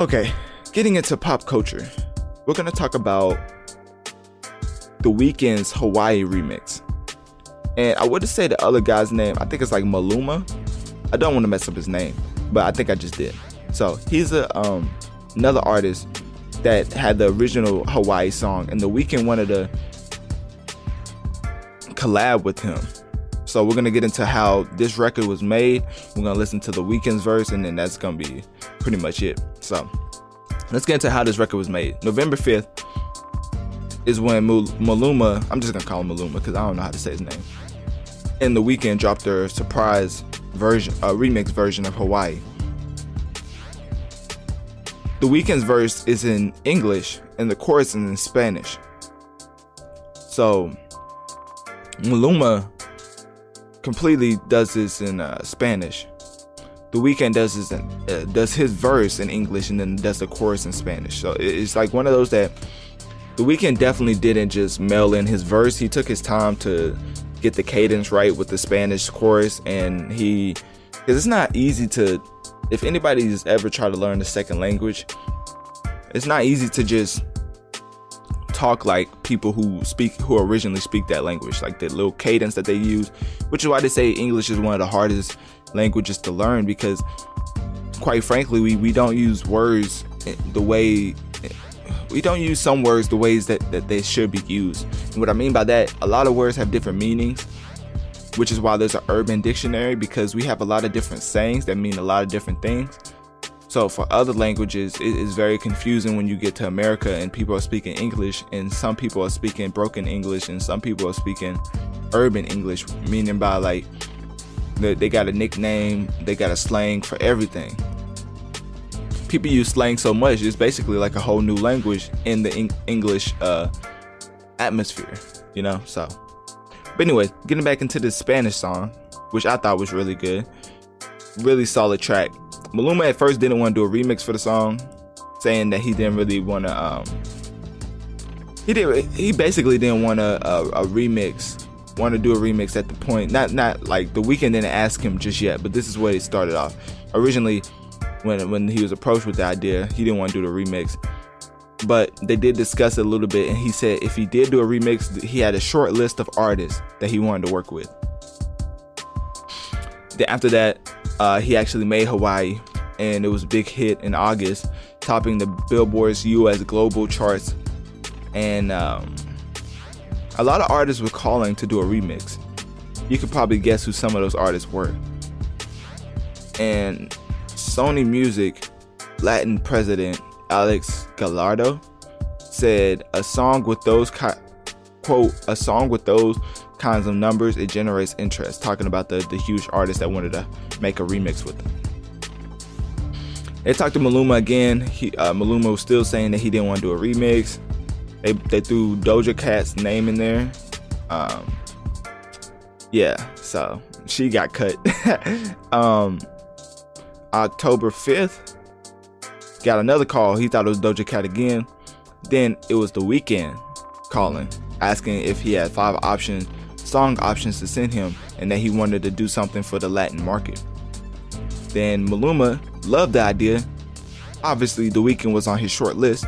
Okay, getting into pop culture, we're gonna talk about the Weeknd's Hawaii remix. And I wouldn't say the other guy's name. I think it's like Maluma. I don't want to mess up his name, but I think I just did. So he's a um another artist that had the original Hawaii song, and the Weeknd wanted to collab with him. So we're gonna get into how this record was made. We're gonna listen to the Weeknd's verse, and then that's gonna be pretty much it. So let's get into how this record was made. November 5th is when Maluma, I'm just gonna call him Maluma because I don't know how to say his name. And the Weeknd dropped their surprise version, a remix version of Hawaii. The Weeknd's verse is in English and the chorus is in Spanish. So Maluma completely does this in uh, Spanish. The Weeknd does his uh, does his verse in English and then does the chorus in Spanish. So it's like one of those that the Weeknd definitely didn't just mail in his verse. He took his time to get the cadence right with the Spanish chorus, and he because it's not easy to if anybody's ever tried to learn a second language, it's not easy to just talk like people who speak who originally speak that language like the little cadence that they use which is why they say english is one of the hardest languages to learn because quite frankly we, we don't use words the way we don't use some words the ways that, that they should be used. And what i mean by that a lot of words have different meanings which is why there's an urban dictionary because we have a lot of different sayings that mean a lot of different things so for other languages, it is very confusing when you get to America and people are speaking English, and some people are speaking broken English, and some people are speaking urban English, meaning by like they got a nickname, they got a slang for everything. People use slang so much, it's basically like a whole new language in the English uh, atmosphere, you know. So, but anyway, getting back into the Spanish song, which I thought was really good, really solid track Maluma at first didn't want to do a remix for the song, saying that he didn't really want to. Um, he did. He basically didn't want a, a, a remix. Want to do a remix at the point. Not not like the Weeknd didn't ask him just yet, but this is where it started off. Originally, when when he was approached with the idea, he didn't want to do the remix. But they did discuss it a little bit, and he said if he did do a remix, he had a short list of artists that he wanted to work with. Then after that, uh, he actually made Hawaii, and it was a big hit in August, topping the Billboard's U.S. global charts. And um, a lot of artists were calling to do a remix. You could probably guess who some of those artists were. And Sony Music Latin president Alex Gallardo said a song with those quote a song with those kinds of numbers, it generates interest. Talking about the, the huge artist that wanted to make a remix with them. They talked to Maluma again. He, uh, Maluma was still saying that he didn't want to do a remix. They, they threw Doja Cat's name in there. Um, yeah, so she got cut. um, October 5th, got another call. He thought it was Doja Cat again. Then it was the Weeknd calling, asking if he had five options song options to send him and that he wanted to do something for the Latin market. Then Maluma loved the idea. Obviously, The Weeknd was on his short list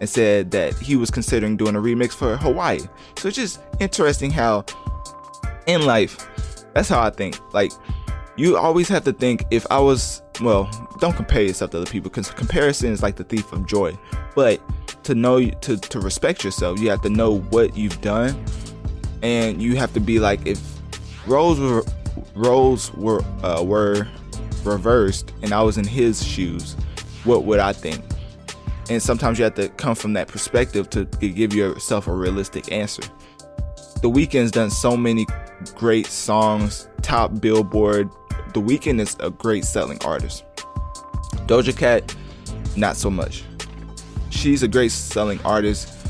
and said that he was considering doing a remix for Hawaii. So it's just interesting how in life, that's how I think. Like, you always have to think if I was, well, don't compare yourself to other people because comparison is like the thief of joy. But to know, to, to respect yourself, you have to know what you've done and you have to be like if roles were roles were uh, were reversed and I was in his shoes, what would I think? And sometimes you have to come from that perspective to give yourself a realistic answer. The Weeknd's done so many great songs, top Billboard. The Weeknd is a great selling artist. Doja Cat, not so much. She's a great selling artist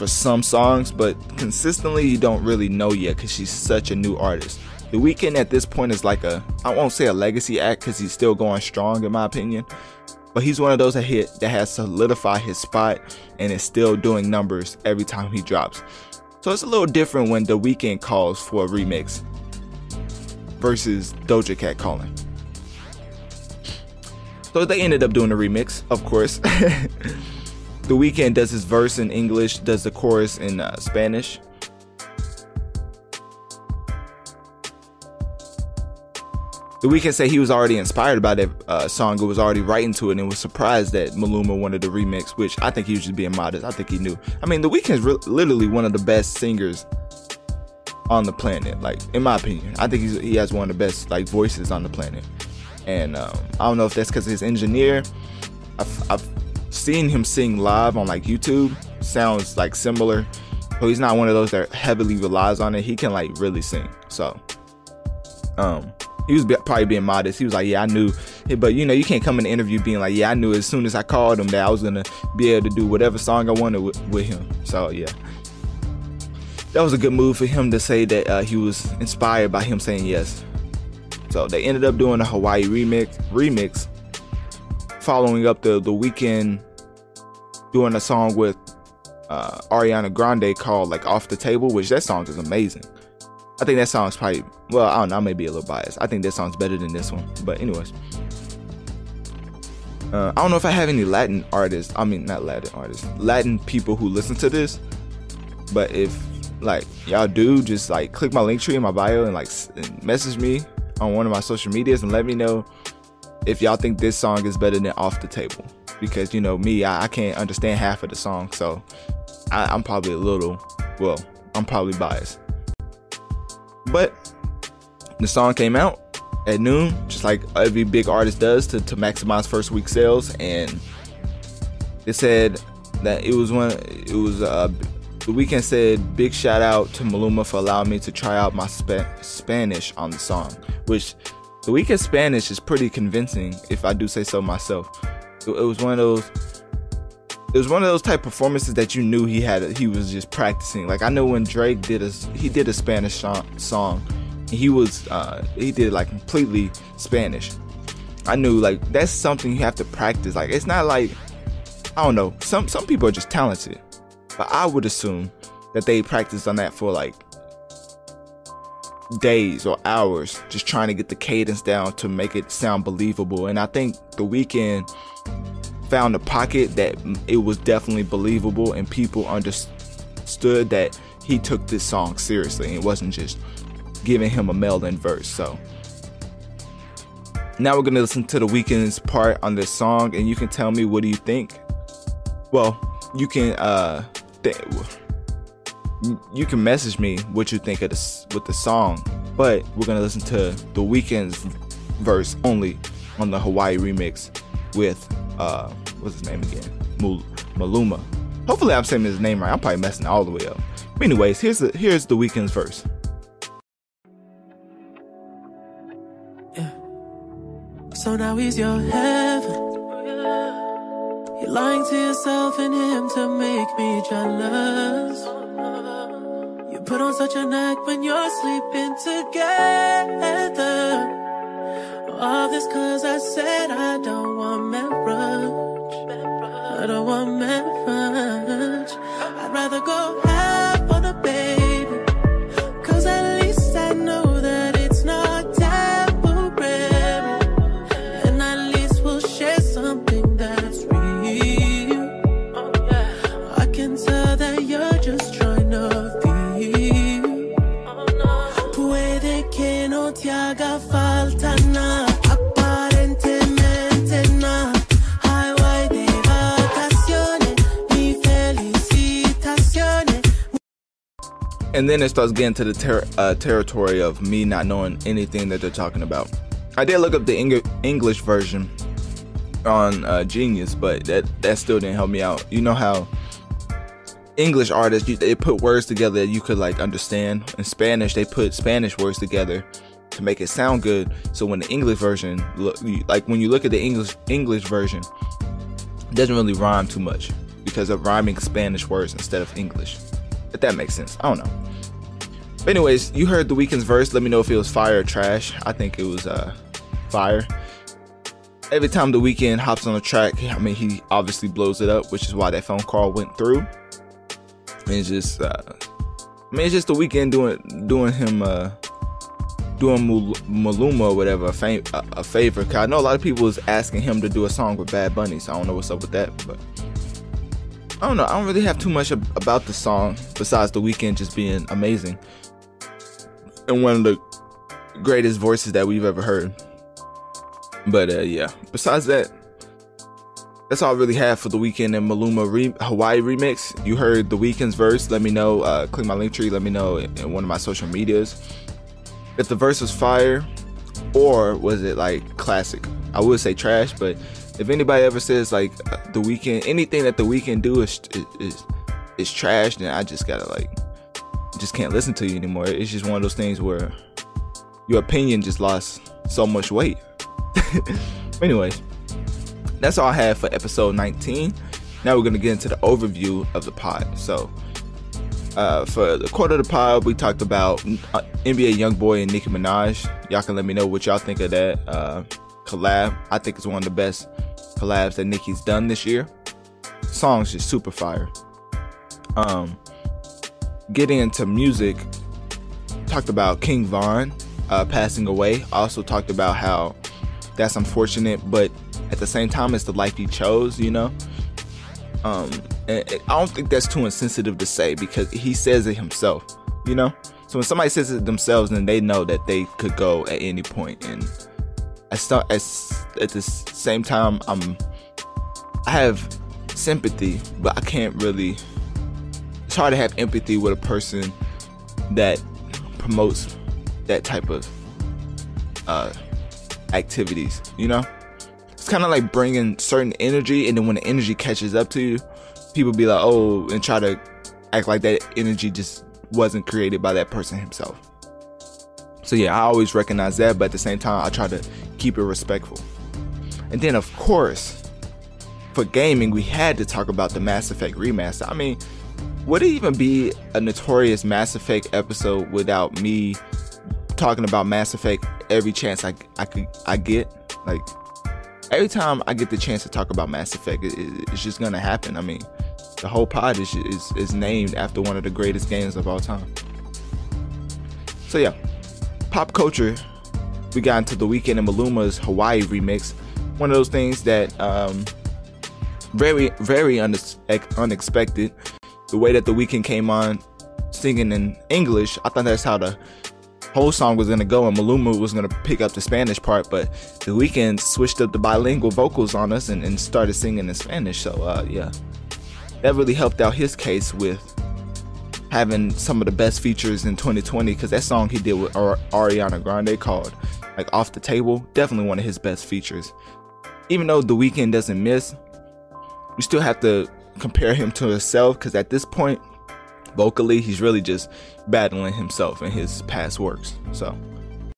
for some songs, but consistently you don't really know yet because she's such a new artist. The Weeknd at this point is like a I won't say a legacy act because he's still going strong in my opinion, but he's one of those that hit that has solidified his spot and is still doing numbers every time he drops. So it's a little different when The Weeknd calls for a remix versus Doja Cat calling. So they ended up doing a remix, of course. the Weeknd does his verse in English, does the chorus in uh, Spanish. The Weeknd said he was already inspired by that uh, song, and was already writing to it, and was surprised that Maluma wanted the remix, which I think he was just being modest. I think he knew. I mean, The Weeknd's re- literally one of the best singers on the planet. Like, in my opinion, I think he has one of the best like voices on the planet. And um, I don't know if that's because his engineer. I've, I've seen him sing live on like YouTube. Sounds like similar. but he's not one of those that heavily relies on it. He can like really sing. So, um, he was probably being modest. He was like, "Yeah, I knew," but you know, you can't come in an interview being like, "Yeah, I knew as soon as I called him that I was gonna be able to do whatever song I wanted with, with him." So yeah, that was a good move for him to say that uh, he was inspired by him saying yes. So they ended up doing a Hawaii remix, remix, following up the the Weeknd doing a song with uh, Ariana Grande called like "Off the Table," which that song is amazing. I think that song's probably well, I don't know, I may be a little biased. I think that song's better than this one. But anyways. Uh, I don't know if I have any Latin artists. I mean, not Latin artists, Latin people who listen to this. But if like y'all do, just like click my Linktree in my bio and like message me on one of my social medias and let me know if y'all think this song is better than Off the Table. Because you know me, I, I can't understand half of the song, so I, I'm probably a little well, I'm probably biased. But the song came out at noon, just like every big artist does to, to maximize first week sales. And it said that it was one, it was, uh, the Weeknd said, big shout out to Maluma for allowing me to try out my spa- Spanish on the song, which the Weeknd Spanish is pretty convincing, if I do say so myself. It, it was one of those it was one of those type performances that you knew he had he was just practicing. Like i know when drake did a he did a spanish song he was uh he did like completely spanish. I knew like that's something you have to practice. Like it's not like i don't know some some people are just talented but i would assume that they practiced on that for like days or hours just trying to get the cadence down to make it sound believable and i think the Weeknd found a pocket that it was definitely believable and people understood that he took this song seriously and it wasn't just giving him a melon verse. So now we're gonna listen to the Weeknd's part on this song and you can tell me what do you think. Well, you can uh th- you can message me what you think of this with the song, but we're gonna listen to the Weeknd's verse only on the Hawaii remix with uh, what's his name again? Maluma. Hopefully, I'm saying his name right. I'm probably messing all the way up. But anyways, here's the here's the Weeknd's verse. Yeah. So now he's your heaven. You're lying to yourself and him to make me jealous. Put on such an act when you're sleeping together. All this cause I said I don't want marriage. I don't want marriage. I'd rather go and then it starts getting to the ter- uh, territory of me not knowing anything that they're talking about. I did look up the Eng- English version on uh, Genius, but that that still didn't help me out. You know how English artists you, they put words together that you could like understand. In Spanish, they put Spanish words together to make it sound good. So when the English version, look, like when you look at the English English version, it doesn't really rhyme too much because of rhyming Spanish words instead of English. If that makes sense. I don't know. But anyways, you heard the Weeknd's verse. Let me know if it was fire or trash. I think it was uh fire. Every time the Weeknd hops on a track, I mean he obviously blows it up, which is why that phone call went through. And it's just uh I mean it's just the Weeknd doing doing him uh doing Maluma or whatever a, fam- a favor. Cause I know a lot of people is asking him to do a song with Bad Bunny, so I don't know what's up with that. But I don't know. I don't really have too much ab- about the song besides the Weeknd just being amazing and one of the greatest voices that we've ever heard. But uh, yeah, besides that, that's all I really have for the Weeknd and Maluma re- Hawaii remix. You heard the Weeknd's verse. Let me know. Uh, click my Linktree. Let me know in, in one of my social medias if the verse was fire or was it like classic. I would say trash, but if anybody ever says like the Weeknd, anything that the Weeknd do is is is trash, then I just gotta like just can't listen to you anymore. It's just one of those things where your opinion just lost so much weight. Anyways, that's all I have for episode 19. Now we're gonna get into the overview of the pod. So, uh, for the quarter of the pod, we talked about uh, NBA YoungBoy and Nicki Minaj. Y'all can let me know what y'all think of that uh, collab. I think it's one of the best collabs that Nicki's done this year. Song's just super fire. Um, getting into music, talked about King Von uh, passing away. Also talked about how that's unfortunate, but at the same time, it's the life he chose. You know, um, and I don't think that's too insensitive to say because he says it himself. You know, so when somebody says it themselves, then they know that they could go at any point. And I start as at the same time, I'm I have sympathy, but I can't really it's hard to have empathy with a person that promotes that type of uh, activities. You know, it's kind of like bringing certain energy, and then when the energy catches up to you, people be like, "Oh," and try to act like that energy just wasn't created by that person himself. So yeah, I always recognize that, but at the same time, I try to keep it respectful. And then, of course, for gaming, we had to talk about the Mass Effect remaster. I mean, would it even be a notorious Mass Effect episode without me talking about Mass Effect every chance I, I could I get? Like every time I get the chance to talk about Mass Effect, it, it, it's just gonna happen. I mean, the whole pod is, is is named after one of the greatest games of all time. So yeah, pop culture. We got into the Weeknd and Maluma's Hawaii remix. One of those things that um, very very unexpected the way that the Weeknd came on singing in English, I thought that's how the whole song was gonna go, and Maluma was gonna pick up the Spanish part, but the Weeknd switched up the bilingual vocals on us and, and started singing in Spanish. So uh, yeah, that really helped out his case with having some of the best features in 2020 because that song he did with Ariana Grande called like Off the Table, definitely one of his best features. Even though the Weeknd doesn't miss, you still have to compare him to himself because at this point, vocally, he's really just battling himself and his past works. So